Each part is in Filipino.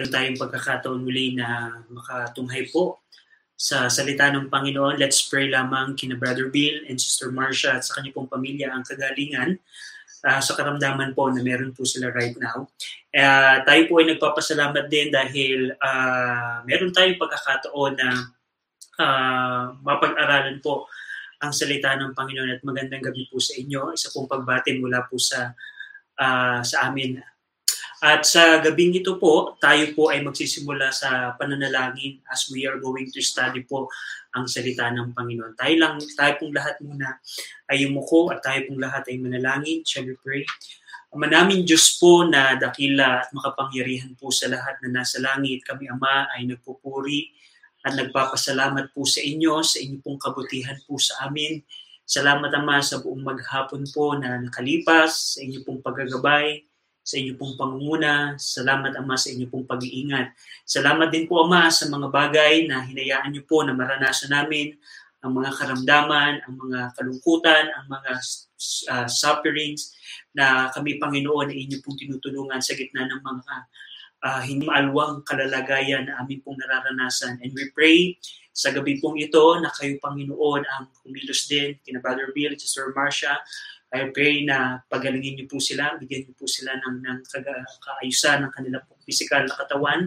meron tayong pagkakataon muli na makatunghay po sa salita ng Panginoon. Let's pray lamang kina Brother Bill and Sister Marcia at sa kanyang pong pamilya ang kagalingan uh, sa karamdaman po na meron po sila right now. Uh, tayo po ay nagpapasalamat din dahil uh, meron tayong pagkakataon na uh, mapag-aralan po ang salita ng Panginoon at magandang gabi po sa inyo. Isa pong pagbati mula po sa uh, sa amin. At sa gabing ito po, tayo po ay magsisimula sa pananalangin as we are going to study po ang salita ng Panginoon. Tayo lang, tayo pong lahat muna ay umuko at tayo pong lahat ay manalangin. Shall we pray? Manaming Diyos po na dakila at makapangyarihan po sa lahat na nasa langit, kami Ama ay nagpupuri at nagpapasalamat po sa inyo, sa inyo pong kabutihan po sa amin. Salamat Ama sa buong maghapon po na nakalipas, sa inyo pong paggagabay, sa inyo pong pangunguna. Salamat Ama sa inyo pong pag-iingat. Salamat din po Ama sa mga bagay na hinayaan niyo po na maranasan namin, ang mga karamdaman, ang mga kalungkutan, ang mga uh, sufferings na kami Panginoon ay inyo pong tinutulungan sa gitna ng mga uh, hindi maalwang kalalagayan na amin pong nararanasan. And we pray sa gabi pong ito na kayo Panginoon ang kumilos din, kina Brother Bill, Sister Marcia. I pray na pagalingin niyo po sila, bigyan niyo po sila ng, ng kaayusan ng kanilang physical na katawan.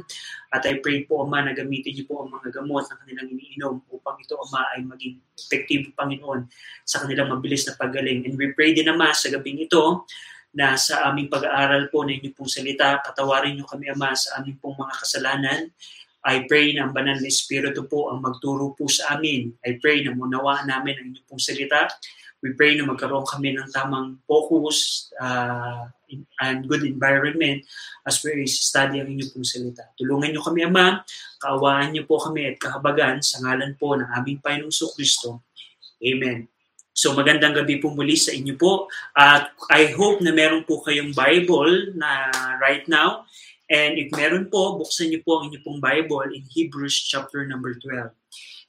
At I pray po, Ama, na gamitin niyo po ang mga gamot na kanilang iniinom upang ito, Ama, ay maging effective, Panginoon, sa kanilang mabilis na pagaling. And we pray din, Ama, sa gabing ito, na sa aming pag-aaral po ng inyong pong salita, patawarin niyo kami, Ama, sa aming pong mga kasalanan. I pray na ang banal na Espiritu po ang magturo po sa amin. I pray na munawaan namin ang inyong pong salita. We pray na magkaroon kami ng tamang focus uh, and good environment as we study ang inyong pong salita. Tulungan niyo kami, Ama. Kaawaan niyo po kami at kahabagan sa ngalan po ng aming Panginoong Kristo. Amen. So magandang gabi po muli sa inyo po. At I hope na meron po kayong Bible na right now. And if meron po, buksan niyo po ang inyong pong Bible in Hebrews chapter number 12.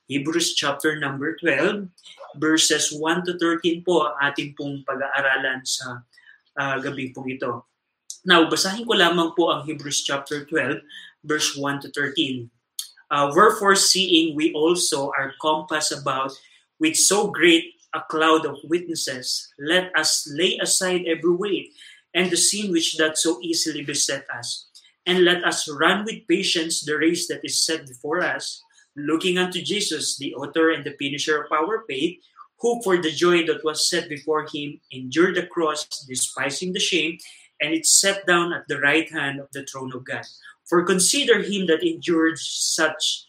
Hebrews chapter number 12, verses 1 to 13 po ang ating pong pag-aaralan sa uh, gabi pong ito. Now, basahin ko lamang po ang Hebrews chapter 12, verse 1 to 13. Uh, Wherefore, seeing we also are compassed about with so great a cloud of witnesses, let us lay aside every weight and the sin which doth so easily beset us. And let us run with patience the race that is set before us, looking unto Jesus, the author and the finisher of our faith, who for the joy that was set before him endured the cross, despising the shame, and it sat down at the right hand of the throne of God. For consider him that endured such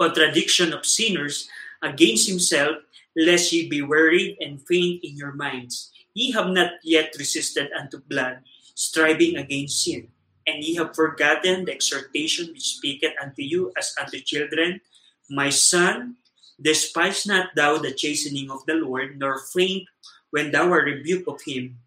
contradiction of sinners against himself, lest ye be wearied and faint in your minds. Ye have not yet resisted unto blood, striving against sin. And ye have forgotten the exhortation which speaketh unto you as unto children. My son, despise not thou the chastening of the Lord, nor faint when thou art rebuked of him.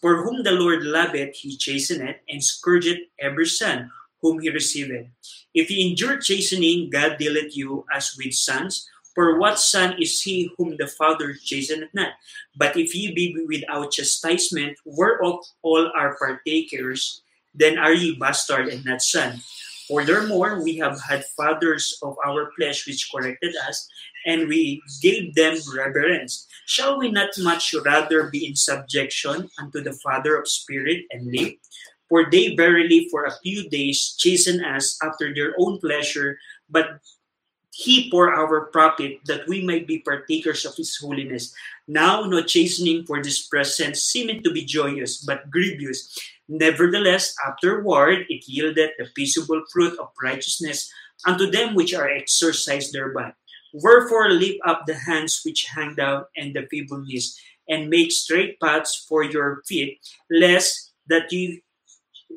For whom the Lord loveth, he chasteneth, and scourgeth every son whom he receiveth. If ye endure chastening, God dealeth you as with sons. For what son is he whom the Father chasteneth not? But if ye be without chastisement, whereof all are partakers, then are ye bastard and not son. Furthermore, we have had fathers of our flesh which corrected us, and we gave them reverence. Shall we not much rather be in subjection unto the Father of spirit and live? For they verily for a few days chasten us after their own pleasure, but he for our profit, that we might be partakers of his holiness. Now no chastening for this present seemeth to be joyous, but grievous. Nevertheless, afterward it yieldeth the peaceable fruit of righteousness unto them which are exercised thereby. Wherefore lift up the hands which hang down and the feeble knees, and make straight paths for your feet, lest that you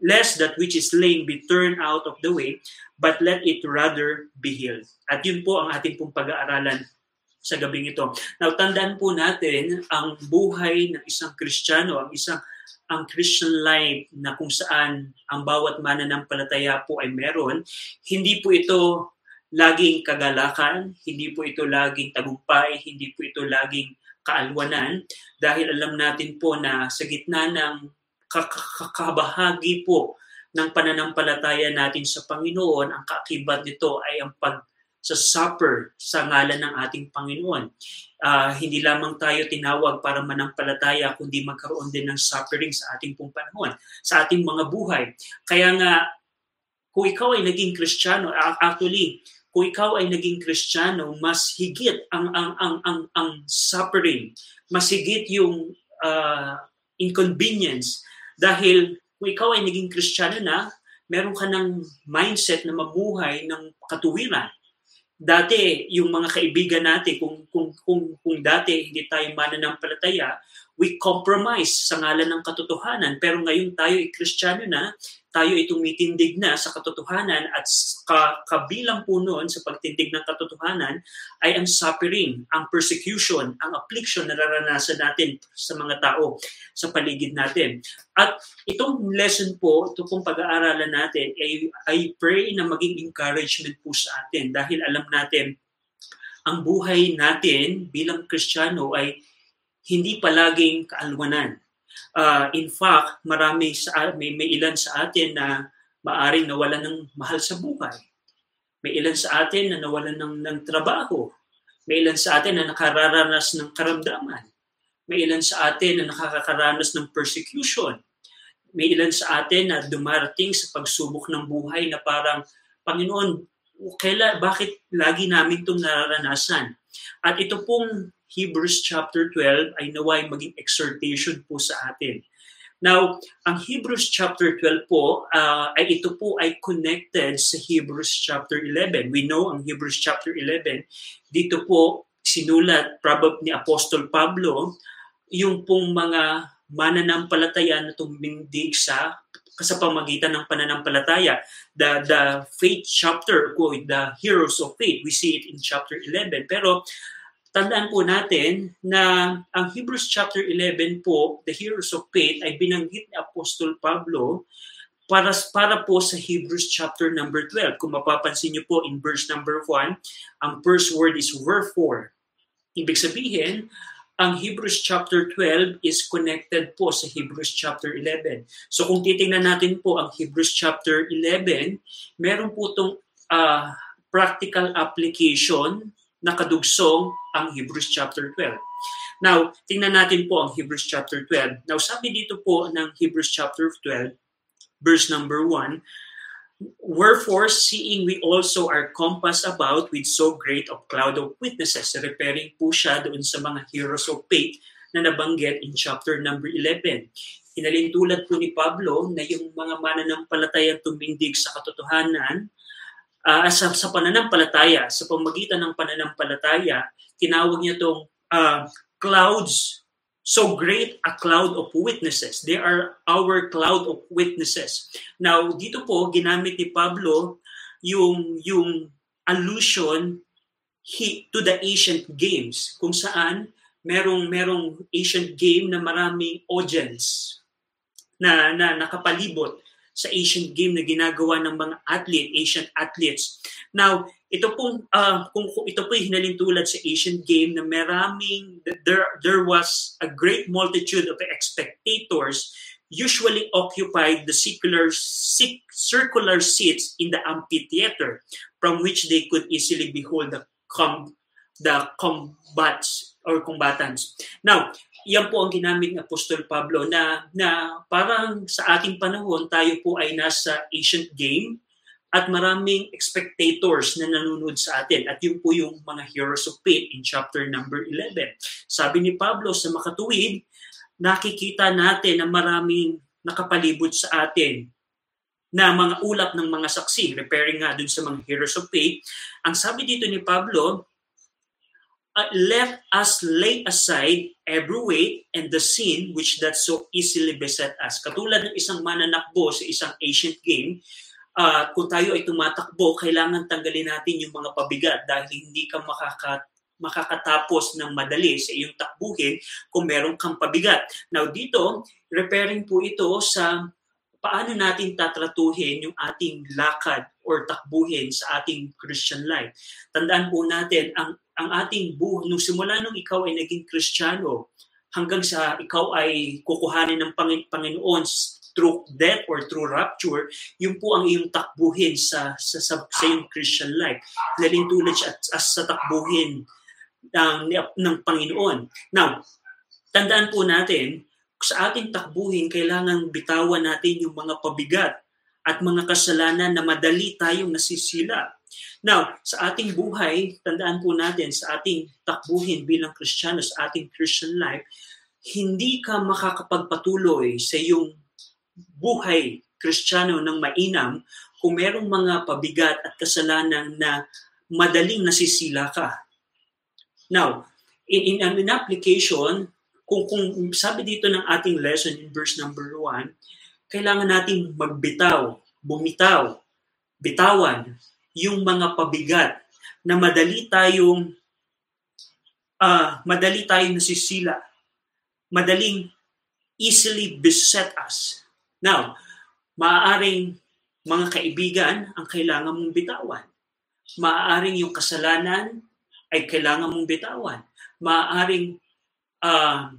lest that which is lame be turned out of the way, but let it rather be healed. At yun po ang ating pong pag-aaralan sa gabing ito. Now, tandaan po natin ang buhay ng isang Kristiyano, ang isang ang Christian life na kung saan ang bawat mananampalataya po ay meron, hindi po ito laging kagalakan, hindi po ito laging tagumpay, hindi po ito laging kaalwanan, dahil alam natin po na sa gitna ng kakabahagi po ng pananampalataya natin sa Panginoon, ang kaakibat nito ay ang pag sa supper sa ngalan ng ating Panginoon. Uh, hindi lamang tayo tinawag para manampalataya, kundi magkaroon din ng suffering sa ating pong panahon, sa ating mga buhay. Kaya nga, kung ikaw ay naging Kristiyano, actually, kung ikaw ay naging Kristiyano, mas higit ang ang ang ang, ang suffering, mas higit yung uh, inconvenience dahil kung ikaw ay naging Kristiyano na, meron ka ng mindset na mabuhay ng katuwiran dati yung mga kaibigan natin kung kung kung kung dati hindi tayo mananampalataya we compromise sa ngalan ng katotohanan. Pero ngayon tayo ay Kristiyano na tayo ay tumitindig na sa katotohanan at ka, kabilang po noon sa pagtindig ng katotohanan ay ang suffering, ang persecution, ang affliction na naranasan natin sa mga tao sa paligid natin. At itong lesson po, ito pong pag-aaralan natin, ay, ay pray na maging encouragement po sa atin dahil alam natin ang buhay natin bilang Kristiyano ay hindi palaging kaalwanan Uh, in fact, marami sa, may, may ilan sa atin na maaring nawalan ng mahal sa buhay. May ilan sa atin na nawalan ng, ng trabaho. May ilan sa atin na nakararanas ng karamdaman. May ilan sa atin na nakakaranas ng persecution. May ilan sa atin na dumarating sa pagsubok ng buhay na parang, Panginoon, kaila, bakit lagi namin itong nararanasan? At ito pong Hebrews chapter 12 ay naway maging exhortation po sa atin. Now, ang Hebrews chapter 12 po, uh, ay ito po ay connected sa Hebrews chapter 11. We know ang Hebrews chapter 11, dito po sinulat probably ni Apostol Pablo yung pong mga mananampalataya na tumindig sa sa pamagitan ng pananampalataya. The, the faith chapter the heroes of faith, we see it in chapter 11. Pero tandaan po natin na ang Hebrews chapter 11 po, the heroes of faith, ay binanggit ni Apostol Pablo para, para po sa Hebrews chapter number 12. Kung mapapansin niyo po in verse number 1, ang first word is wherefore. Ibig sabihin, ang Hebrews chapter 12 is connected po sa Hebrews chapter 11. So kung titingnan natin po ang Hebrews chapter 11, meron po itong uh, practical application nakadugsong ang Hebrews chapter 12. Now, tingnan natin po ang Hebrews chapter 12. Now, sabi dito po ng Hebrews chapter 12, verse number 1, Wherefore, seeing we also are compassed about with so great a cloud of witnesses, referring po siya doon sa mga heroes of faith na nabanggit in chapter number 11. Hinalintulad po ni Pablo na yung mga mananampalatayang tumindig sa katotohanan uh, sa, sa pananampalataya, sa pamagitan ng pananampalataya, tinawag niya itong uh, clouds. So great a cloud of witnesses. They are our cloud of witnesses. Now, dito po, ginamit ni Pablo yung, yung allusion he, to the ancient games, kung saan merong, merong ancient game na maraming audience na, na nakapalibot sa Asian game na ginagawa ng mga athlete, Asian athletes. Now, ito pong uh, kung ito po hinalintulad sa Asian game na maraming there there was a great multitude of spectators usually occupied the circular circular seats in the amphitheater from which they could easily behold the com the combats or combatants. Now, yan po ang ginamit ng Apostol Pablo na, na parang sa ating panahon tayo po ay nasa ancient game at maraming spectators na nanonood sa atin. At yun po yung mga heroes of faith in chapter number 11. Sabi ni Pablo sa makatuwid, nakikita natin na maraming nakapalibot sa atin na mga ulap ng mga saksi, referring nga dun sa mga heroes of faith. Ang sabi dito ni Pablo, uh, let us lay aside every weight and the sin which that so easily beset us. Katulad ng isang mananakbo sa isang ancient game, uh, kung tayo ay tumatakbo, kailangan tanggalin natin yung mga pabigat dahil hindi ka makaka makakatapos ng madali sa iyong takbuhin kung meron kang pabigat. Now dito, referring po ito sa paano natin tatratuhin yung ating lakad or takbuhin sa ating Christian life. Tandaan po natin, ang ang ating buhay, nung simula nung ikaw ay naging Kristiyano, hanggang sa ikaw ay kukuhanin ng Panginoon through death or through rapture, yun po ang iyong takbuhin sa sa, sa, sa iyong Christian life. Laling tulad siya as sa takbuhin ng, ng Panginoon. Now, tandaan po natin, sa ating takbuhin, kailangan bitawan natin yung mga pabigat at mga kasalanan na madali tayong nasisila. Now, sa ating buhay, tandaan po natin sa ating takbuhin bilang Kristiyano, sa ating Christian life, hindi ka makakapagpatuloy sa iyong buhay kristyano ng mainam kung merong mga pabigat at kasalanan na madaling nasisila ka. Now, in, in, in application, kung, kung sabi dito ng ating lesson in verse number 1, kailangan natin magbitaw, bumitaw, bitawan yung mga pabigat na madali tayong uh, madali tayong nasisila madaling easily beset us. Now, maaaring mga kaibigan ang kailangan mong bitawan. Maaaring yung kasalanan ay kailangan mong bitawan. Maaaring uh,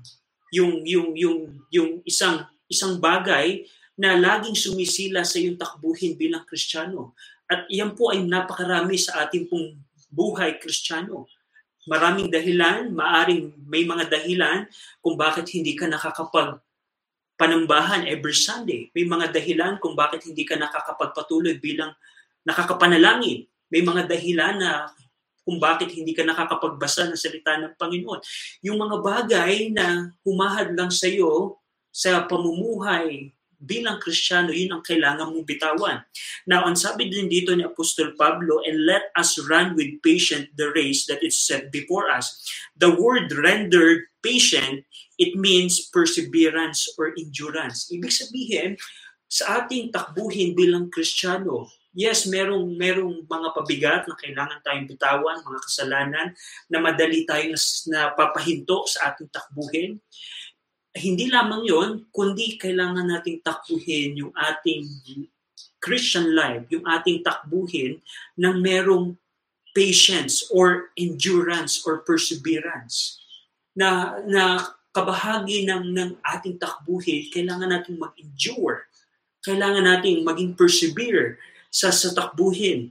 yung yung yung yung isang isang bagay na laging sumisila sa iyong takbuhin bilang Kristiyano. At iyan po ay napakarami sa ating pong buhay Kristiyano maraming dahilan, maaring may mga dahilan kung bakit hindi ka nakakapag panambahan every Sunday. May mga dahilan kung bakit hindi ka nakakapagpatuloy bilang nakakapanalangin. May mga dahilan na kung bakit hindi ka nakakapagbasa ng salita ng Panginoon. Yung mga bagay na humahad lang sa iyo sa pamumuhay bilang Kristiyano, yun ang kailangan mong bitawan. Now, ang sabi din dito ni Apostol Pablo, and let us run with patience the race that is set before us. The word rendered patient, it means perseverance or endurance. Ibig sabihin, sa ating takbuhin bilang Kristiyano, yes, merong merong mga pabigat na kailangan tayong bitawan, mga kasalanan na madali tayong napapahinto sa ating takbuhin hindi lamang yon kundi kailangan nating takbuhin yung ating Christian life, yung ating takbuhin ng merong patience or endurance or perseverance. Na na kabahagi ng ng ating takbuhin kailangan nating mag-endure. Kailangan nating maging persevere sa sa takbuhin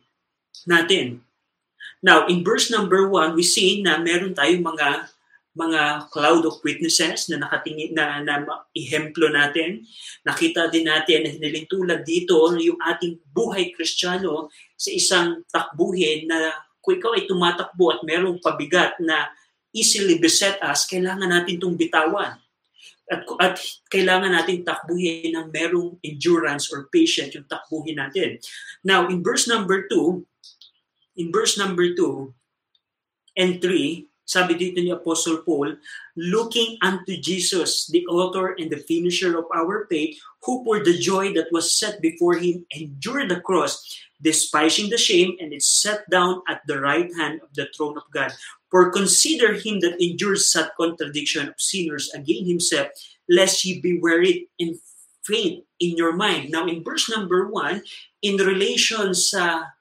natin. Now in verse number 1 we see na meron tayong mga mga cloud of witnesses na nakatingin na, na ihemplo natin. Nakita din natin na hinilintulad dito yung ating buhay kristyano sa isang takbuhin na kung ikaw ay tumatakbo at merong pabigat na easily beset us, kailangan natin itong bitawan. At, at kailangan natin takbuhin ng merong endurance or patience yung takbuhin natin. Now, in verse number 2, in verse number 2 and 3, sabi dito ni Apostle Paul, looking unto Jesus, the author and the finisher of our faith, who for the joy that was set before him endured the cross, despising the shame, and is set down at the right hand of the throne of God. For consider him that endures such contradiction of sinners against himself, lest ye be wearied and faint in your mind. Now, in verse number one, in relation sa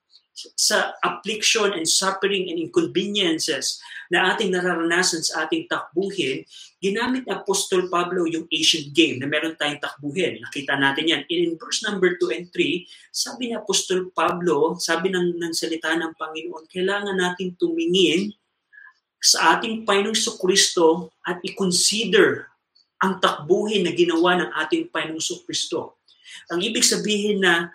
sa affliction and suffering and inconveniences na ating nararanasan sa ating takbuhin, ginamit ni Apostol Pablo yung ancient game na meron tayong takbuhin. Nakita natin yan. In verse number 2 and 3, sabi ni Apostol Pablo, sabi ng, ng salita ng Panginoon, kailangan natin tumingin sa ating Panginoong Kristo at i-consider ang takbuhin na ginawa ng ating Panginoong Kristo. Ang ibig sabihin na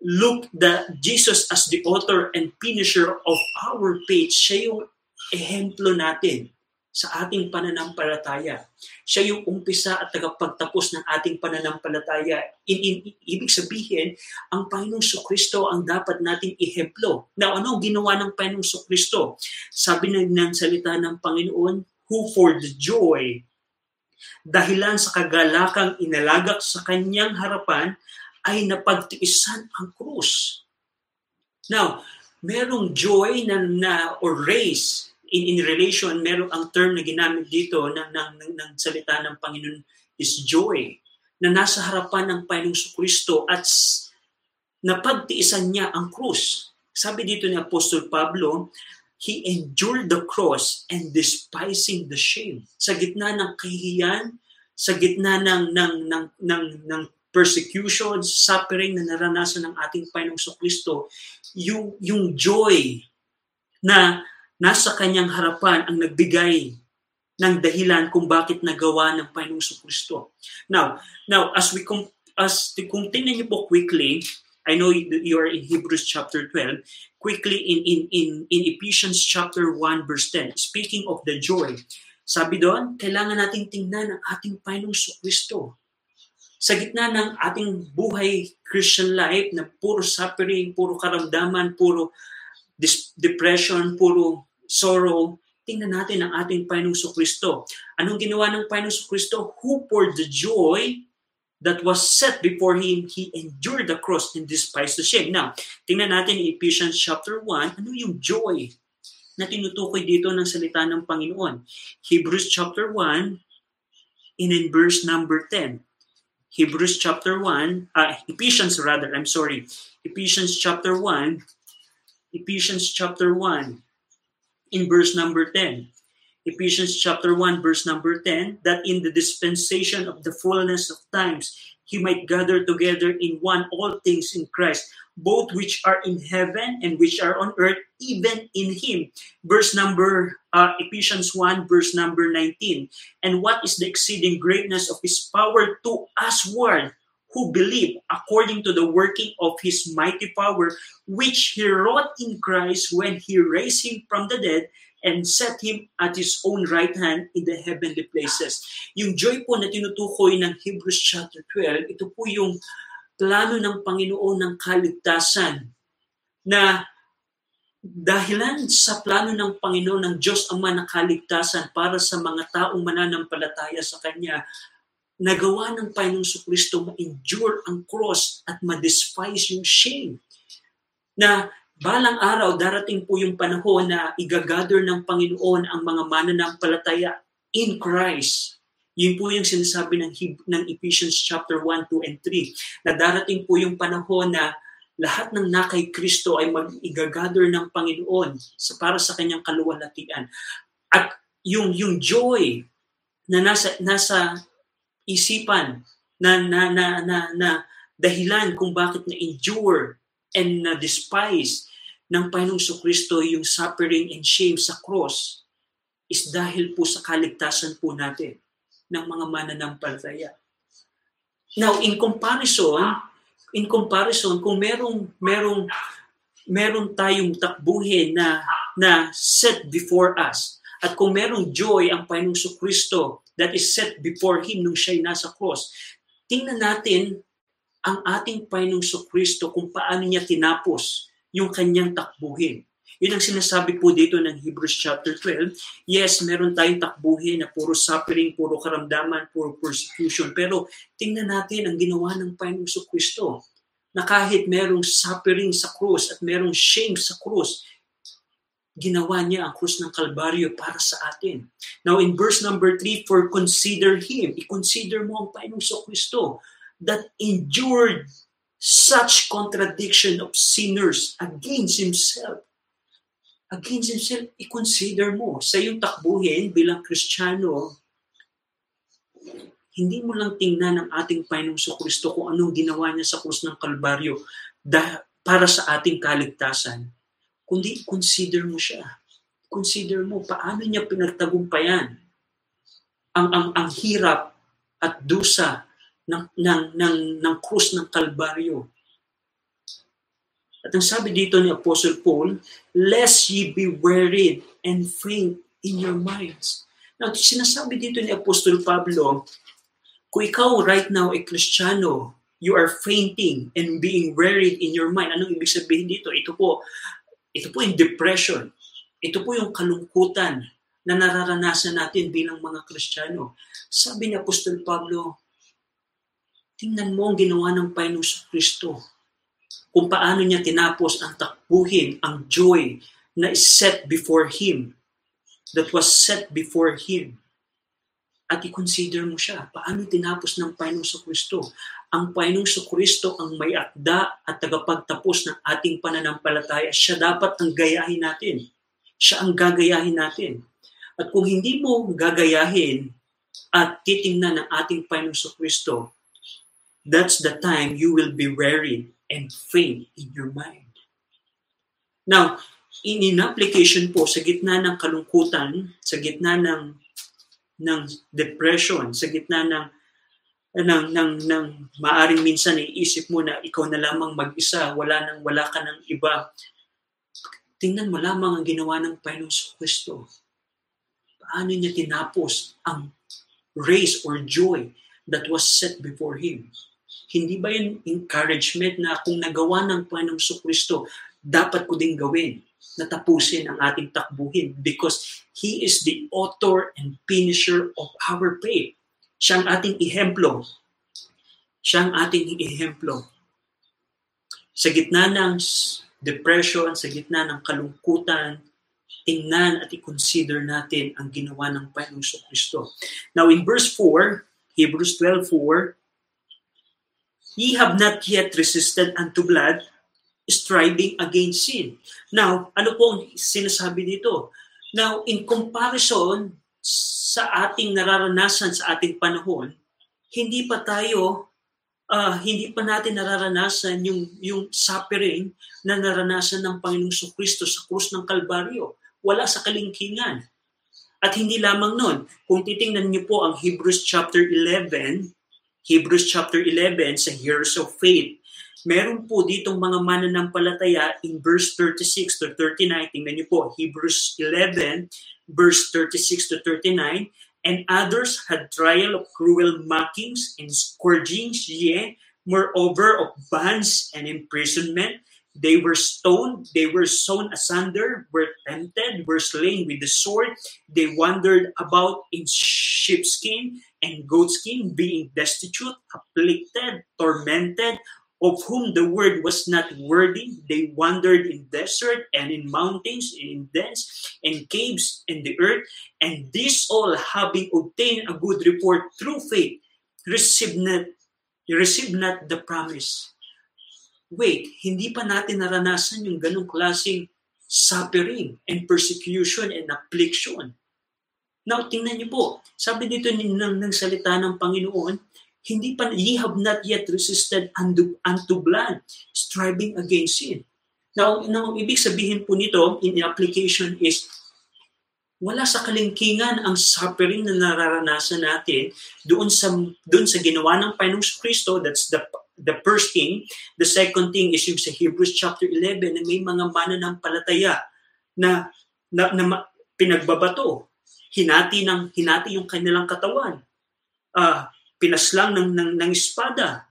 look the Jesus as the author and finisher of our faith. Siya yung ehemplo natin sa ating pananampalataya. Siya yung umpisa at tagapagtapos ng ating pananampalataya. In, in, ibig sabihin, ang Panginoong Kristo ang dapat nating ehemplo. Na ano ginawa ng Panginoong Kristo? Sabi ng, ng salita ng Panginoon, who for the joy, dahilan sa kagalakang inalagak sa kanyang harapan, ay napagtiisan ang krus. Now, merong joy na, na or race in, in relation, merong ang term na ginamit dito ng, ng, ng, ng salita ng Panginoon is joy na nasa harapan ng Panginoong Kristo at napagtiisan niya ang krus. Sabi dito ni Apostol Pablo, He endured the cross and despising the shame. Sa gitna ng kahihiyan, sa gitna ng, ng, ng, ng, ng persecution, suffering na naranasan ng ating Panginoong Kristo, yung, yung joy na nasa kanyang harapan ang nagbigay ng dahilan kung bakit nagawa ng Panginoong Kristo. Now, now as we com- as kung tingnan niyo po quickly, I know you are in Hebrews chapter 12, quickly in in in in Ephesians chapter 1 verse 10, speaking of the joy. Sabi doon, kailangan nating tingnan ang ating Panginoong Kristo. Sa gitna ng ating buhay Christian life na puro suffering, puro karamdaman, puro depression, puro sorrow, tingnan natin ang ating Panginoong Kristo. Anong ginawa ng Panginoong Kristo? Who poured the joy that was set before Him, He endured the cross and despised the shame. Now, tingnan natin in Ephesians chapter 1, ano yung joy na tinutukoy dito ng salita ng Panginoon? Hebrews chapter 1, in in verse number 10. Hebrews chapter 1, uh, Ephesians rather, I'm sorry. Ephesians chapter 1, Ephesians chapter 1, in verse number 10. Ephesians chapter 1 verse number 10 that in the dispensation of the fullness of times he might gather together in one all things in Christ both which are in heaven and which are on earth even in him. Verse number uh, Ephesians 1 verse number 19 and what is the exceeding greatness of his power to us word who believe according to the working of his mighty power, which he wrought in Christ when he raised him from the dead and set him at his own right hand in the heavenly places. Yung joy po na tinutukoy ng Hebrews chapter 12, ito po yung plano ng Panginoon ng kaligtasan na dahilan sa plano ng Panginoon ng Diyos Ama ng kaligtasan para sa mga taong mananampalataya sa Kanya nagawa ng Panginoong Kristo ma-endure ang cross at ma-despise yung shame. Na balang araw, darating po yung panahon na igagather ng Panginoon ang mga mananampalataya in Christ. Yun po yung sinasabi ng, ng Ephesians chapter 1, 2, and 3. Na darating po yung panahon na lahat ng nakay Kristo ay mag-igagather ng Panginoon sa, para sa kanyang kaluwalhatian. At yung, yung joy na nasa, nasa isipan na, na, na, na, na dahilan kung bakit na-endure and na-despise ng Panginoong Kristo yung suffering and shame sa cross is dahil po sa kaligtasan po natin ng mga mananampalataya. Now, in comparison, in comparison, kung merong, merong, meron tayong takbuhin na, na set before us, at kung merong joy ang Panginoong Kristo that is set before Him nung siya'y nasa cross, tingnan natin ang ating Panginoong Kristo kung paano niya tinapos yung kanyang takbuhin. Yun ang sinasabi po dito ng Hebrews chapter 12. Yes, meron tayong takbuhin na puro suffering, puro karamdaman, puro persecution. Pero tingnan natin ang ginawa ng Panginoong Kristo na kahit merong suffering sa cross at merong shame sa cross, ginawa niya ang krus ng Kalbaryo para sa atin. Now in verse number 3, for consider Him, i-consider mo ang Panginoong So Kristo that endured such contradiction of sinners against Himself. Against Himself, i-consider mo sa iyong takbuhin bilang Kristiyano, hindi mo lang tingnan ang ating Panginoong So Kristo kung anong ginawa niya sa krus ng Kalbaryo para sa ating kaligtasan kundi consider mo siya. Consider mo paano niya pinagtagumpayan ang ang ang hirap at dusa ng ng ng ng krus ng Kalbaryo. At ang sabi dito ni Apostle Paul, lest ye be wearied and faint in your minds. Now, sinasabi dito ni Apostol Pablo, kung ikaw right now ay Kristiyano, you are fainting and being wearied in your mind. Anong ibig sabihin dito? Ito po, ito po yung depression. Ito po yung kalungkutan na nararanasan natin bilang mga Kristiyano. Sabi ni Apostol Pablo, tingnan mo ang ginawa ng Panginoong Kristo. Kung paano niya tinapos ang takbuhin, ang joy na is set before Him, that was set before Him. At i-consider mo siya, paano tinapos ng Panginoong Kristo ang Panginoong Kristo ang may akda at tagapagtapos ng ating pananampalataya. Siya dapat ang gayahin natin. Siya ang gagayahin natin. At kung hindi mo gagayahin at titingnan ng ating Panginoong Kristo, that's the time you will be weary and faint in your mind. Now, in, in application po sa gitna ng kalungkutan, sa gitna ng ng depression, sa gitna ng ng ng ng maaring minsan iisip mo na ikaw na lamang mag-isa, wala nang wala ka ng iba. Tingnan mo lamang ang ginawa ng Panginoon Kristo. Paano niya tinapos ang race or joy that was set before Him? Hindi ba yun encouragement na kung nagawa ng Panginoong Kristo, dapat ko din gawin na tapusin ang ating takbuhin because He is the author and finisher of our faith. Siya ang ating ihemplo. Siya ang ating ihemplo. Sa gitna ng depression, sa gitna ng kalungkutan, tingnan at i-consider natin ang ginawa ng Panginoong Kristo. Now in verse 4, Hebrews 12:4, Ye have not yet resisted unto blood, striving against sin. Now, ano po ang sinasabi dito? Now, in comparison sa ating nararanasan sa ating panahon, hindi pa tayo uh, hindi pa natin nararanasan yung yung suffering na naranasan ng Panginoong Kristo sa krus ng Kalbaryo. Wala sa kalingkingan. At hindi lamang nun, kung titingnan niyo po ang Hebrews chapter 11, Hebrews chapter 11 sa Heroes of Faith, meron po ditong mga mananampalataya in verse 36 to 39. Tingnan niyo po, Hebrews 11, verse 36 to 39. And others had trial of cruel mockings and scourgings, yea, moreover of bands and imprisonment. They were stoned, they were sawn asunder, were tempted, were slain with the sword. They wandered about in sheepskin and goatskin, being destitute, afflicted, tormented, of whom the word was not worthy. They wandered in desert and in mountains, in dens and caves in the earth, and this all having obtained a good report through faith, received not, received not the promise. Wait, hindi pa natin naranasan yung ganong klaseng suffering and persecution and affliction. Now, tingnan niyo po, sabi dito ng, ng salita ng Panginoon, hindi pa, ye have not yet resisted unto, unto blood, striving against sin. Now, now, ibig sabihin po nito in application is, wala sa kalingkingan ang suffering na nararanasan natin doon sa doon sa ginawa ng Panginoong Kristo that's the the first thing. The second thing is yung sa Hebrews chapter 11 na may mga mananampalataya na na, na pinagbabato. Hinati ng hinati yung kanilang katawan. Uh, pinaslang ng, ng, ng espada,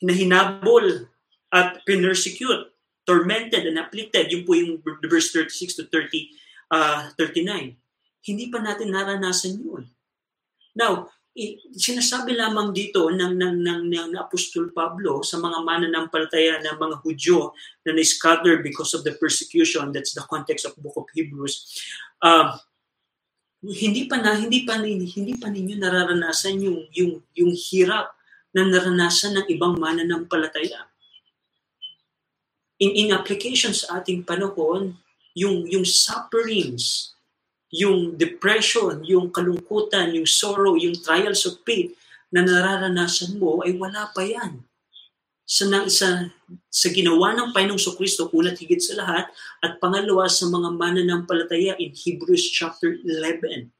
hinahinabol at pinersecute, tormented and afflicted. Yun po yung verse 36 to 30, uh, 39. Hindi pa natin naranasan yun. Now, sinasabi lamang dito ng, ng, ng, ng Apostol Pablo sa mga mananampalataya ng mga Hudyo na na-scatter because of the persecution, that's the context of book of Hebrews, uh, hindi pa na hindi pa hindi pa ninyo nararanasan yung yung yung hirap na naranasan ng ibang mananampalataya. In in application sa ating panahon, yung yung sufferings, yung depression, yung kalungkutan, yung sorrow, yung trials of faith na nararanasan mo ay wala pa yan sa, sa, sa ginawa ng Panginoong Kristo, unat higit sa lahat, at pangalawa sa mga mananampalataya in Hebrews chapter 11.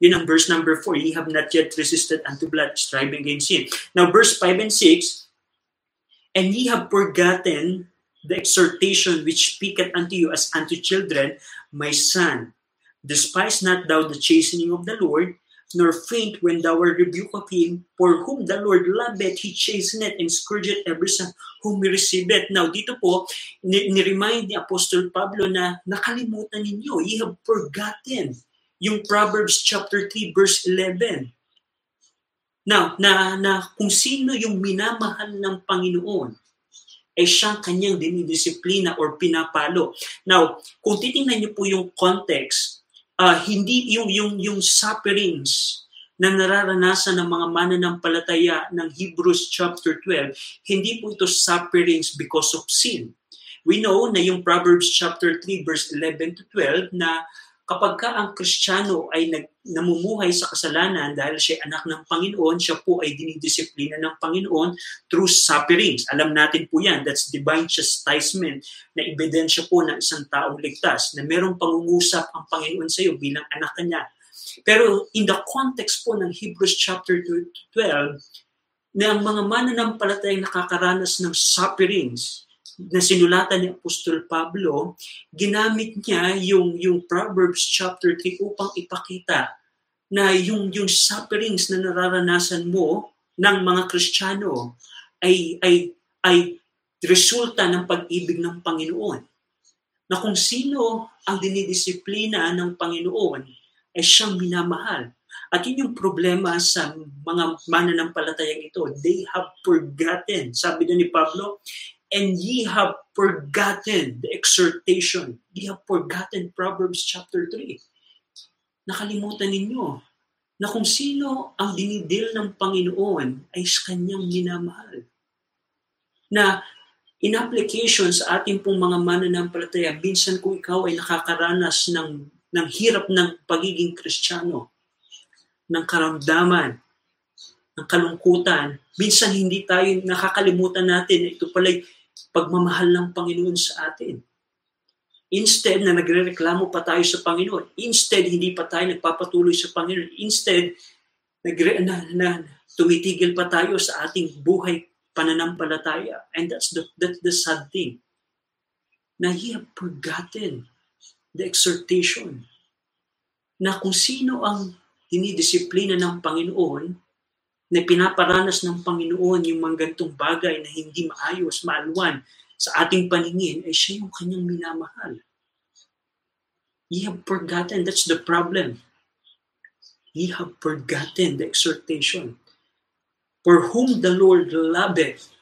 Yun ang verse number 4, Ye have not yet resisted unto blood, striving against sin. Now verse 5 and 6, And ye have forgotten the exhortation which speaketh unto you as unto children, My son, despise not thou the chastening of the Lord, nor faint when thou art rebuked of him, for whom the Lord loveth, he chasteneth and scourgeth every son whom he receiveth. Now, dito po, ni-remind ni Apostle Pablo na nakalimutan ninyo, ye have forgotten yung Proverbs chapter 3 verse 11. Now, na, na kung sino yung minamahal ng Panginoon, ay siyang kanyang dinidisiplina or pinapalo. Now, kung titingnan niyo po yung context, uh, hindi yung yung yung sufferings na nararanasan ng mga mananampalataya ng Hebrews chapter 12, hindi po ito sufferings because of sin. We know na yung Proverbs chapter 3 verse 11 to 12 na kapag ka ang Kristiyano ay nag, namumuhay sa kasalanan dahil siya anak ng Panginoon, siya po ay dinidisiplina ng Panginoon through sufferings. Alam natin po yan, that's divine chastisement na ebidensya po ng isang taong ligtas na merong pangungusap ang Panginoon sa iyo bilang anak niya. Pero in the context po ng Hebrews chapter 12, na ang mga mananampalatayang nakakaranas ng sufferings, na sinulatan ni Apostol Pablo, ginamit niya yung, yung Proverbs chapter 3 upang ipakita na yung, yung sufferings na nararanasan mo ng mga Kristiyano ay, ay, ay resulta ng pag-ibig ng Panginoon. Na kung sino ang dinidisiplina ng Panginoon ay siyang minamahal. At yun yung problema sa mga mananampalatayang ito. They have forgotten. Sabi na ni Pablo, and ye have forgotten the exhortation. Ye have forgotten Proverbs chapter 3. Nakalimutan ninyo na kung sino ang dinidil ng Panginoon ay kanyang minamahal. Na in application sa ating pong mga mananampalataya, minsan kung ikaw ay nakakaranas ng, ng hirap ng pagiging kristyano, ng karamdaman, ng kalungkutan, minsan hindi tayo nakakalimutan natin na ito pala'y pagmamahal ng Panginoon sa atin. Instead na nagrereklamo pa tayo sa Panginoon, instead hindi pa tayo nagpapatuloy sa Panginoon, instead nagre na, na tumitigil pa tayo sa ating buhay pananampalataya. And that's the, that's the sad thing. Na he have forgotten the exhortation na kung sino ang dinidisiplina ng Panginoon, na pinaparanas ng Panginoon yung mga gantong bagay na hindi maayos, maaluan sa ating paningin, ay siya yung kanyang minamahal. Ye have forgotten, that's the problem. Ye have forgotten the exhortation. For whom the Lord loveth,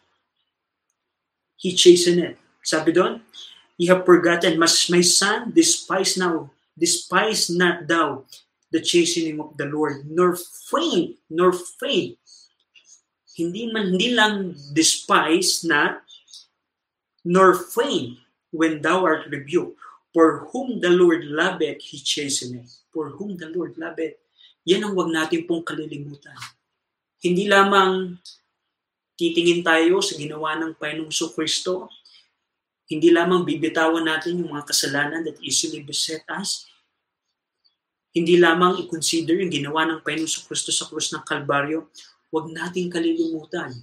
He chasteneth. Sabi doon, Ye have forgotten, mas my son, despise now, despise not thou the chastening of the Lord, nor faint, nor faint hindi man hindi lang despise na nor faint when thou art rebuked. For whom the Lord loveth, He chasteneth. For whom the Lord loveth. Yan ang wag natin pong kalilimutan. Hindi lamang titingin tayo sa ginawa ng Panginoong Kristo, hindi lamang bibitawan natin yung mga kasalanan that easily beset us, hindi lamang i-consider yung ginawa ng Panginoong Kristo sa krus ng Kalbaryo, huwag nating kalilimutan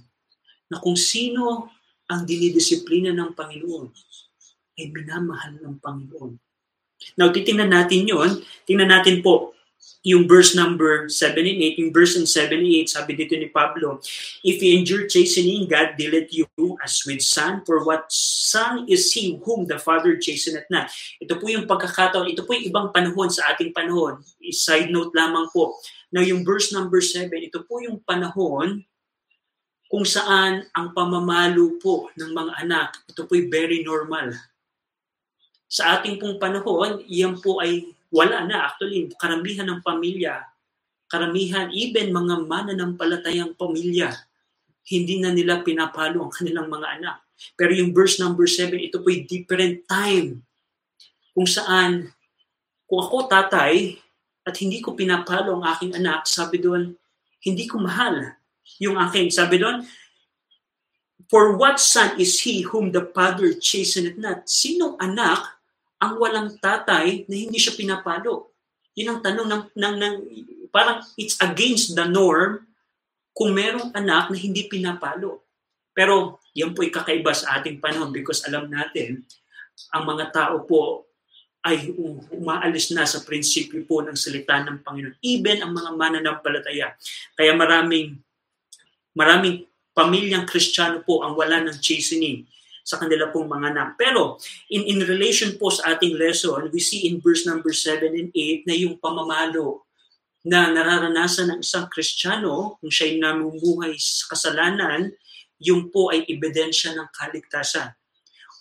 na kung sino ang dinidisiplina ng Panginoon ay binamahal ng Panginoon. Now, titingnan natin yon. Tingnan natin po yung verse number 7 and 8. Yung verse in 7 and 8, sabi dito ni Pablo, If you endure chastening, God dealeth you as with son, for what son is he whom the Father chasteneth not. Ito po yung pagkakataon, ito po yung ibang panahon sa ating panahon. Side note lamang po, Now, yung verse number 7, ito po yung panahon kung saan ang pamamalo po ng mga anak, ito po ay very normal. Sa ating pong panahon, iyan po ay wala na. Actually, karamihan ng pamilya, karamihan, even mga mananampalatayang pamilya, hindi na nila pinapalo ang kanilang mga anak. Pero yung verse number 7, ito po ay different time. Kung saan, kung ako tatay, at hindi ko pinapalo ang aking anak, sabi doon, hindi ko mahal yung aking. Sabi doon, For what son is he whom the father chasteneth not? Sinong anak ang walang tatay na hindi siya pinapalo? Yun ang tanong ng, ng, ng parang it's against the norm kung merong anak na hindi pinapalo. Pero yan po ay kakaiba sa ating panahon because alam natin, ang mga tao po ay umaalis na sa prinsipyo po ng salita ng Panginoon. Even ang mga mananampalataya. Kaya maraming maraming pamilyang Kristiyano po ang wala ng chastening sa kanila pong mga anak. Pero in, in relation po sa ating lesson, we see in verse number 7 and 8 na yung pamamalo na nararanasan ng isang Kristiyano kung siya'y namumuhay sa kasalanan, yung po ay ebidensya ng kaligtasan.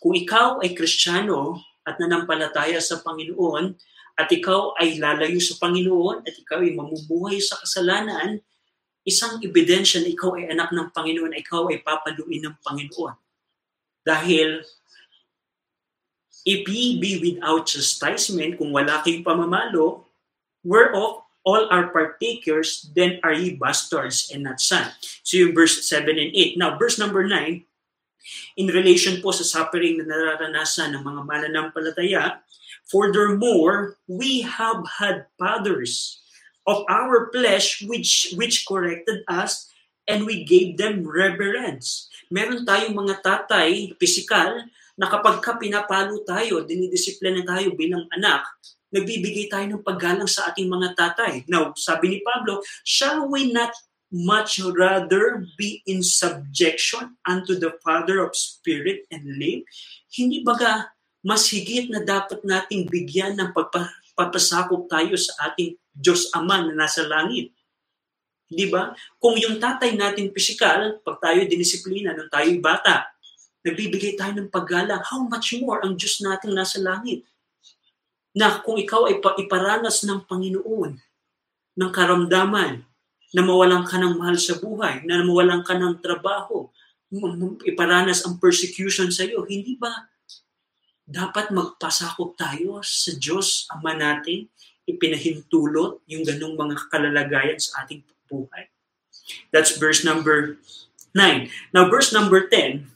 Kung ikaw ay Kristiyano, at nanampalataya sa Panginoon at ikaw ay lalayo sa Panginoon at ikaw ay mamumuhay sa kasalanan, isang ebidensya na ikaw ay anak ng Panginoon, ikaw ay papaluin ng Panginoon. Dahil If ye be without chastisement, kung wala kayong pamamalo, whereof all are partakers, then are ye bastards and not sons. So yung verse 7 and 8. Now, verse number 9, in relation po sa suffering na nararanasan ng mga mananampalataya, Furthermore, we have had fathers of our flesh which which corrected us and we gave them reverence. Meron tayong mga tatay, pisikal, na kapag ka pinapalo tayo, dinidisiplina tayo bilang anak, nagbibigay tayo ng paggalang sa ating mga tatay. Now, sabi ni Pablo, shall we not much rather be in subjection unto the Father of Spirit and live? Hindi baga mas higit na dapat nating bigyan ng pagpapasakop tayo sa ating Diyos Ama na nasa langit. Di ba? Kung yung tatay natin pisikal, pag tayo dinisiplina nung tayo bata, nagbibigay tayo ng paggalang, how much more ang Diyos natin nasa langit? Na kung ikaw ay iparanas ng Panginoon, ng karamdaman, na mawalan ka ng mahal sa buhay, na mawalan ka ng trabaho, iparanas ang persecution sa iyo, hindi ba dapat magpasakop tayo sa Diyos, Ama natin, ipinahintulot yung ganong mga kalalagayan sa ating buhay. That's verse number 9. Now, verse number 10,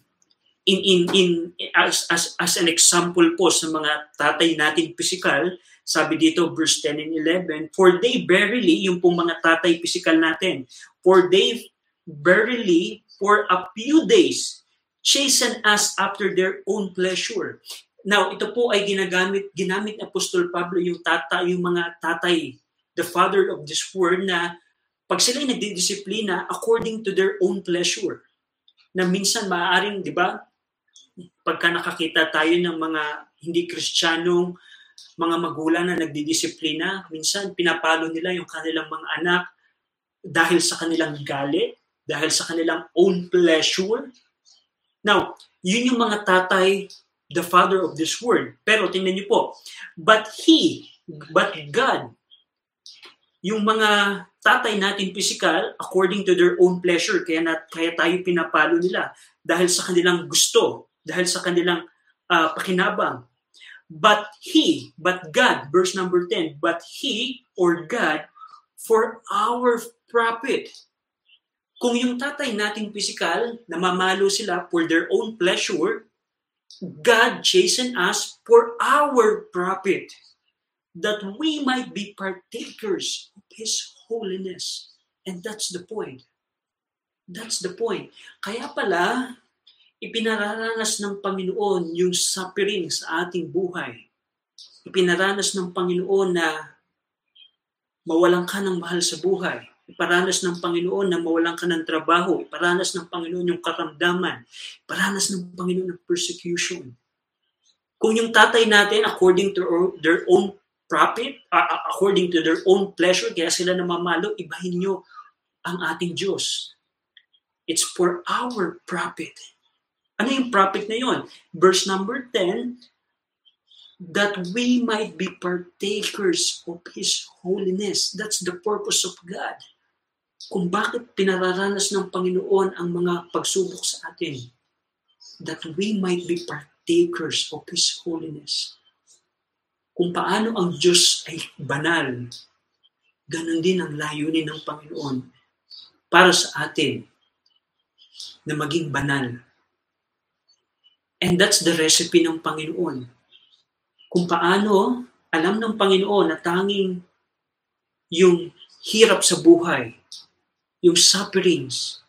in, in, in, as, as, as an example po sa mga tatay natin physical, sabi dito, verse 10 and 11, For they verily, yung pong mga tatay physical natin, for they verily, for a few days, chasten us after their own pleasure. Now, ito po ay ginagamit, ginamit ni Apostol Pablo yung tata, yung mga tatay, the father of this world na pag sila nagdidisiplina according to their own pleasure. Na minsan maaaring, di ba, pagka nakakita tayo ng mga hindi kristyanong mga magulang na nagdidisiplina, minsan pinapalo nila yung kanilang mga anak dahil sa kanilang galit, dahil sa kanilang own pleasure. Now, yun yung mga tatay the father of this world. Pero tingnan niyo po, but he, but God, yung mga tatay natin physical, according to their own pleasure, kaya, na, kaya tayo pinapalo nila dahil sa kanilang gusto, dahil sa kanilang uh, pakinabang. But he, but God, verse number 10, but he or God for our profit. Kung yung tatay nating physical, namamalo sila for their own pleasure, God chastened us for our profit, that we might be partakers of His holiness. And that's the point. That's the point. Kaya pala, ipinararanas ng Panginoon yung suffering sa ating buhay. Ipinaranas ng Panginoon na mawalan ka ng mahal sa buhay Iparanas ng Panginoon na mawalan ka ng trabaho. Iparanas ng Panginoon yung karamdaman. Iparanas ng Panginoon ng persecution. Kung yung tatay natin, according to their own profit, uh, according to their own pleasure, kaya sila namamalo, ibahin nyo ang ating Diyos. It's for our profit. Ano yung profit na yon? Verse number 10, that we might be partakers of His holiness. That's the purpose of God kung bakit pinararanas ng Panginoon ang mga pagsubok sa atin. That we might be partakers of His holiness. Kung paano ang Diyos ay banal, ganun din ang layunin ng Panginoon para sa atin na maging banal. And that's the recipe ng Panginoon. Kung paano alam ng Panginoon na tanging yung hirap sa buhay, yung sufferings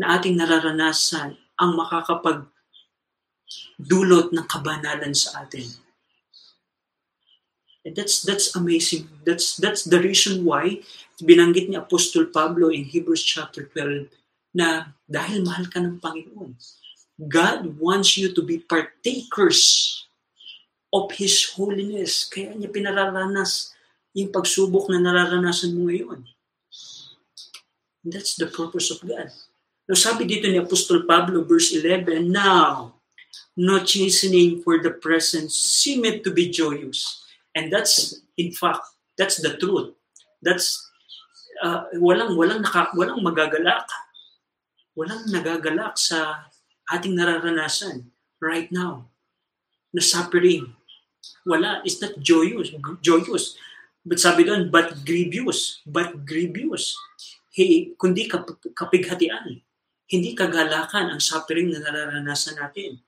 na ating nararanasan ang makakapag dulot ng kabanalan sa atin. And that's that's amazing. That's that's the reason why binanggit ni Apostol Pablo in Hebrews chapter 12 na dahil mahal ka ng Panginoon, God wants you to be partakers of His holiness. Kaya niya pinararanas yung pagsubok na nararanasan mo ngayon. That's the purpose of God. Now, sabi dito ni Apostol Pablo, verse 11, Now, no chastening for the present seemeth to be joyous. And that's, in fact, that's the truth. That's, uh, walang, walang, naka, walang magagalak. Walang nagagalak sa ating nararanasan right now na suffering. Wala. It's not joyous. Joyous. But sabi doon, but grievous. But grievous. Hey, kundi kap- kapighatian. Hindi kagalakan ang suffering na nararanasan natin.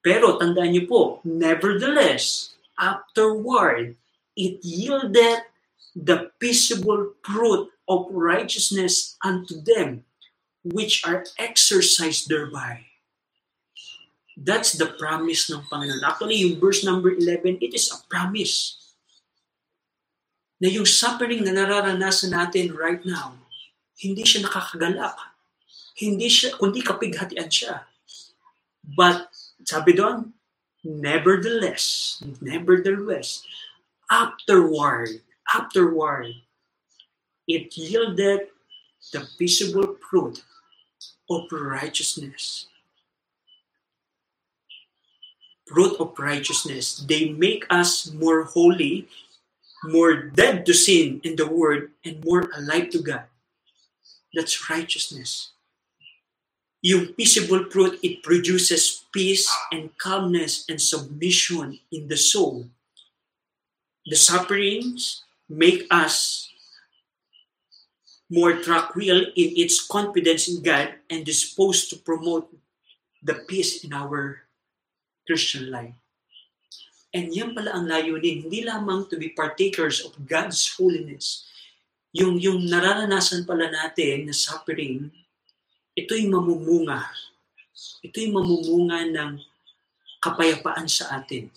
Pero tandaan niyo po, nevertheless, afterward, it yielded the peaceable fruit of righteousness unto them which are exercised thereby. That's the promise ng Panginoon. Actually, yung verse number 11, it is a promise na yung suffering na nararanasan natin right now, hindi siya nakakagalak. Hindi siya, kundi kapighatian siya. But, sabi doon, nevertheless, nevertheless, afterward, afterward, it yielded the visible fruit of righteousness. Fruit of righteousness. They make us more holy, more dead to sin in the word, and more alive to God. That's righteousness. Yung visible fruit, it produces peace and calmness and submission in the soul. The sufferings make us more tranquil in its confidence in God and disposed to promote the peace in our Christian life. And yan pala ang layunin, hindi lamang to be partakers of God's holiness. Yung, yung nararanasan pala natin na suffering, ito'y mamumunga. Ito'y mamumunga ng kapayapaan sa atin.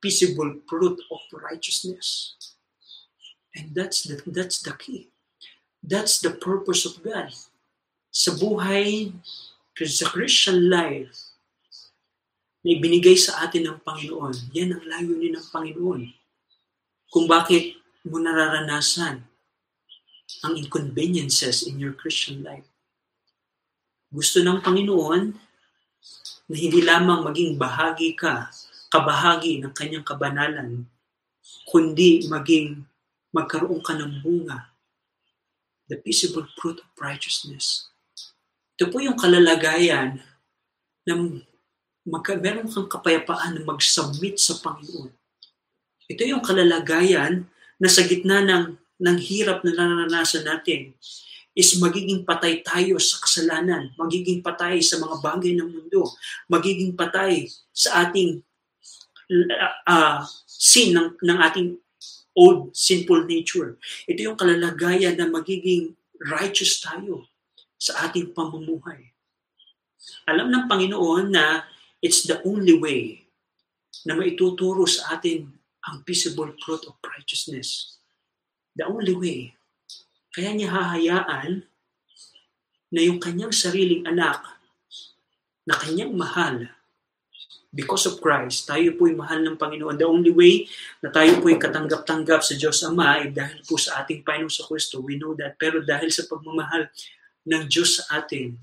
Peaceable fruit of righteousness. And that's the, that's the key. That's the purpose of God. Sa buhay, sa Christian life, na ibinigay sa atin ng Panginoon, yan ang layunin ng Panginoon. Kung bakit mo nararanasan ang inconveniences in your Christian life. Gusto ng Panginoon na hindi lamang maging bahagi ka, kabahagi ng kanyang kabanalan, kundi maging magkaroon ka ng bunga, the visible fruit of righteousness. Ito po yung kalalagayan ng magka, meron kang kapayapaan na mag-submit sa Panginoon. Ito yung kalalagayan na sa gitna ng, ng hirap na naranasan natin is magiging patay tayo sa kasalanan, magiging patay sa mga bagay ng mundo, magiging patay sa ating uh, sin ng, ng ating old sinful nature. Ito yung kalalagayan na magiging righteous tayo sa ating pamumuhay. Alam ng Panginoon na It's the only way na maituturo sa atin ang visible fruit of righteousness. The only way. Kaya niya hahayaan na yung kanyang sariling anak na kanyang mahal because of Christ, tayo po'y mahal ng Panginoon. The only way na tayo po'y katanggap-tanggap sa Diyos Ama ay dahil po sa ating Panginoon sa Kristo. We know that. Pero dahil sa pagmamahal ng Diyos sa atin,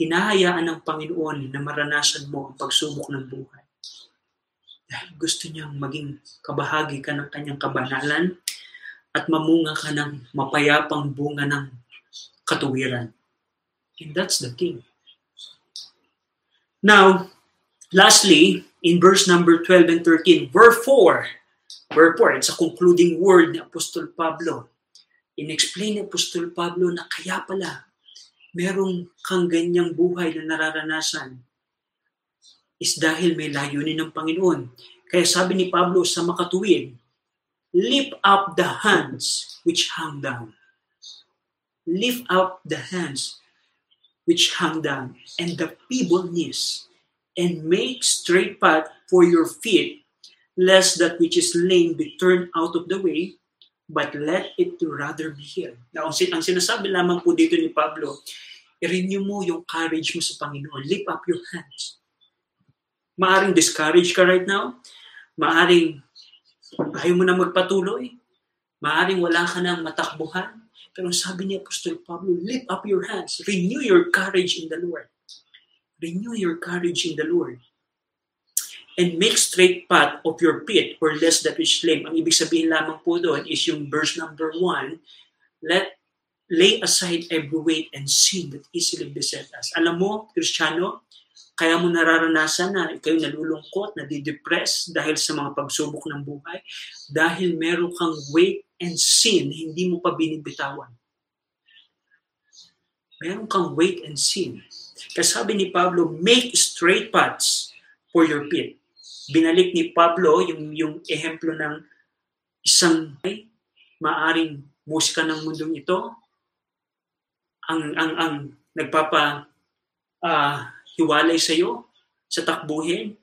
hinahayaan ng Panginoon na maranasan mo ang pagsubok ng buhay. Dahil gusto niyang maging kabahagi ka ng kanyang kabanalan at mamunga ka ng mapayapang bunga ng katuwiran. And that's the thing. Now, lastly, in verse number 12 and 13, wherefore, wherefore, it's a concluding word ni Apostol Pablo. In-explain ni Apostol Pablo na kaya pala merong kang ganyang buhay na nararanasan is dahil may layunin ng Panginoon. Kaya sabi ni Pablo sa makatuwid, lift up the hands which hang down. Lift up the hands which hang down and the feeble knees and make straight path for your feet lest that which is lame be turned out of the way but let it rather be healed. Now, ang, ang sinasabi lamang po dito ni Pablo, i-renew mo yung courage mo sa Panginoon. Lift up your hands. Maaring discouraged ka right now. Maaring ayaw mo na magpatuloy. Maaring wala ka nang matakbuhan. Pero sabi ni Apostol Pablo, lift up your hands. Renew your courage in the Lord. Renew your courage in the Lord and make straight path of your pit or less that which lame. Ang ibig sabihin lamang po doon is yung verse number one, let lay aside every weight and sin that easily beset us. Alam mo, Kristiyano, Kaya mo nararanasan na ikaw nalulungkot, nadidepress dahil sa mga pagsubok ng buhay. Dahil meron kang weight and sin hindi mo pa binibitawan. Meron kang weight and sin. Kaya sabi ni Pablo, make straight paths for your feet. Binalik ni Pablo yung, yung ehemplo ng isang maaring musika ng mundong ito, ang, ang, ang nagpapa uh, hiwalay sa iyo sa takbuhin.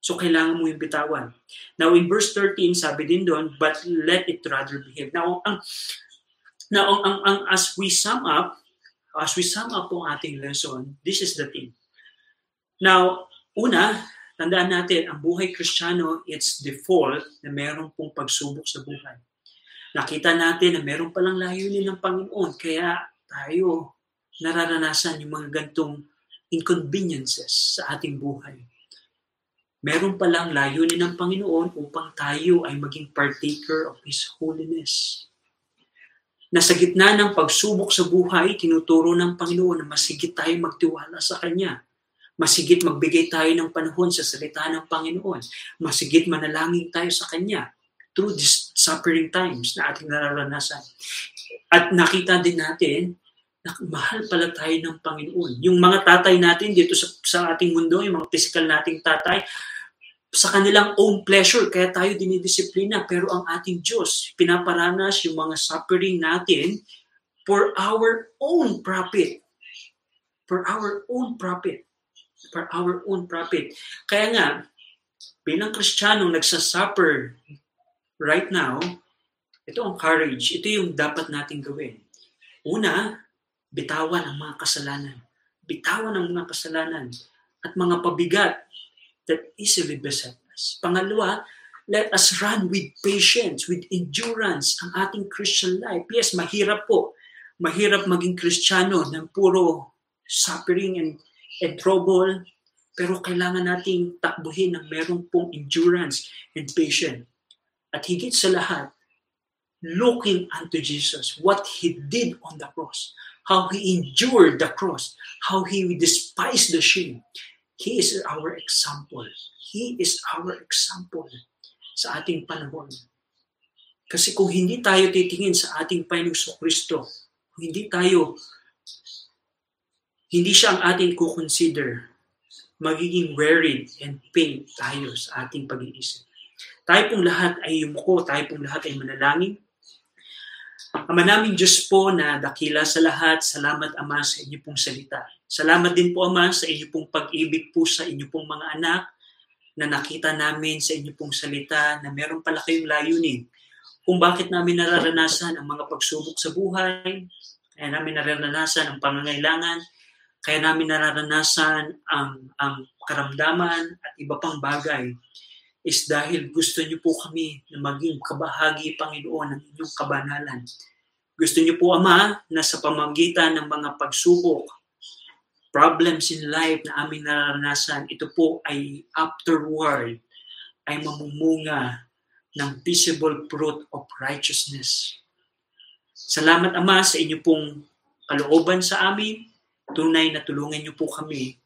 So, kailangan mo yung bitawan. Now, in verse 13, sabi din doon, but let it rather behave. Now, ang, now ang, ang, ang, as we sum up, as we sum up po ating lesson, this is the thing. Now, una, tandaan natin, ang buhay kristyano, it's default na meron pong pagsubok sa buhay. Nakita natin na meron palang layunin ng Panginoon, kaya tayo nararanasan yung mga gantong inconveniences sa ating buhay. Meron palang layunin ng Panginoon upang tayo ay maging partaker of His holiness. Na sa gitna ng pagsubok sa buhay, tinuturo ng Panginoon na masigit tayo magtiwala sa Kanya. Masigit magbigay tayo ng panahon sa salita ng Panginoon. Masigit manalangin tayo sa Kanya through these suffering times na ating nararanasan. At nakita din natin na mahal pala tayo ng Panginoon. Yung mga tatay natin dito sa, sa ating mundo, yung mga physical nating tatay, sa kanilang own pleasure, kaya tayo dinidisiplina. Pero ang ating Diyos, pinaparanas yung mga suffering natin for our own profit. For our own profit. For our own profit. Kaya nga, bilang Kristiyano nagsasuffer right now, ito ang courage. Ito yung dapat nating gawin. Una, bitawan ang mga kasalanan. Bitawan ang mga kasalanan at mga pabigat that easily beset us. Pangalawa, let us run with patience, with endurance ang ating Christian life. Yes, mahirap po. Mahirap maging Kristiyano ng puro suffering and, and trouble. Pero kailangan nating takbuhin ng meron pong endurance and patience. At higit sa lahat, looking unto Jesus, what He did on the cross how he endured the cross, how he despised the shame. He is our example. He is our example sa ating panahon. Kasi kung hindi tayo titingin sa ating Panginoong Kristo, kung hindi tayo, hindi siya ang ating kukonsider, magiging worried and pain tayo sa ating pag-iisip. Tayo pong lahat ay yumuko, tayo pong lahat ay manalangin, Ama naming Diyos po na dakila sa lahat, salamat Ama sa inyo pong salita. Salamat din po Ama sa inyo pong pag-ibig po sa inyo pong mga anak na nakita namin sa inyo pong salita na meron pala kayong layunin kung bakit namin nararanasan ang mga pagsubok sa buhay, kaya namin nararanasan ang pangangailangan, kaya namin nararanasan ang, ang karamdaman at iba pang bagay is dahil gusto niyo po kami na maging kabahagi, Panginoon, ng inyong kabanalan. Gusto niyo po, Ama, na sa pamagitan ng mga pagsubok, problems in life na aming nararanasan, ito po ay afterward, ay mamumunga ng visible fruit of righteousness. Salamat, Ama, sa inyo pong kalooban sa amin. Tunay na tulungan niyo po kami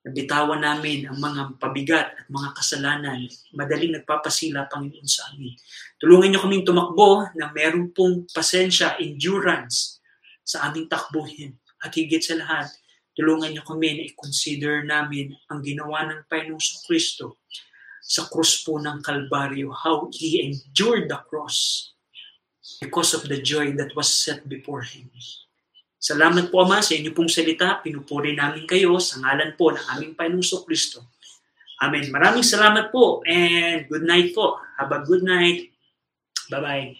Nabitawan namin ang mga pabigat at mga kasalanan. Madaling nagpapasila, Panginoon, sa amin. Tulungan niyo kaming tumakbo na meron pong pasensya, endurance sa aming takbuhin. At higit sa lahat, tulungan niyo kami na i-consider namin ang ginawa ng Panginoong sa Kristo sa krus po ng Kalbaryo, how He endured the cross because of the joy that was set before Him. Salamat po Ama sa inyo pong salita. Pinupuri namin kayo sa ngalan po ng aming Panginoong Kristo. Amen. Maraming salamat po and good night po. Have a good night. Bye-bye.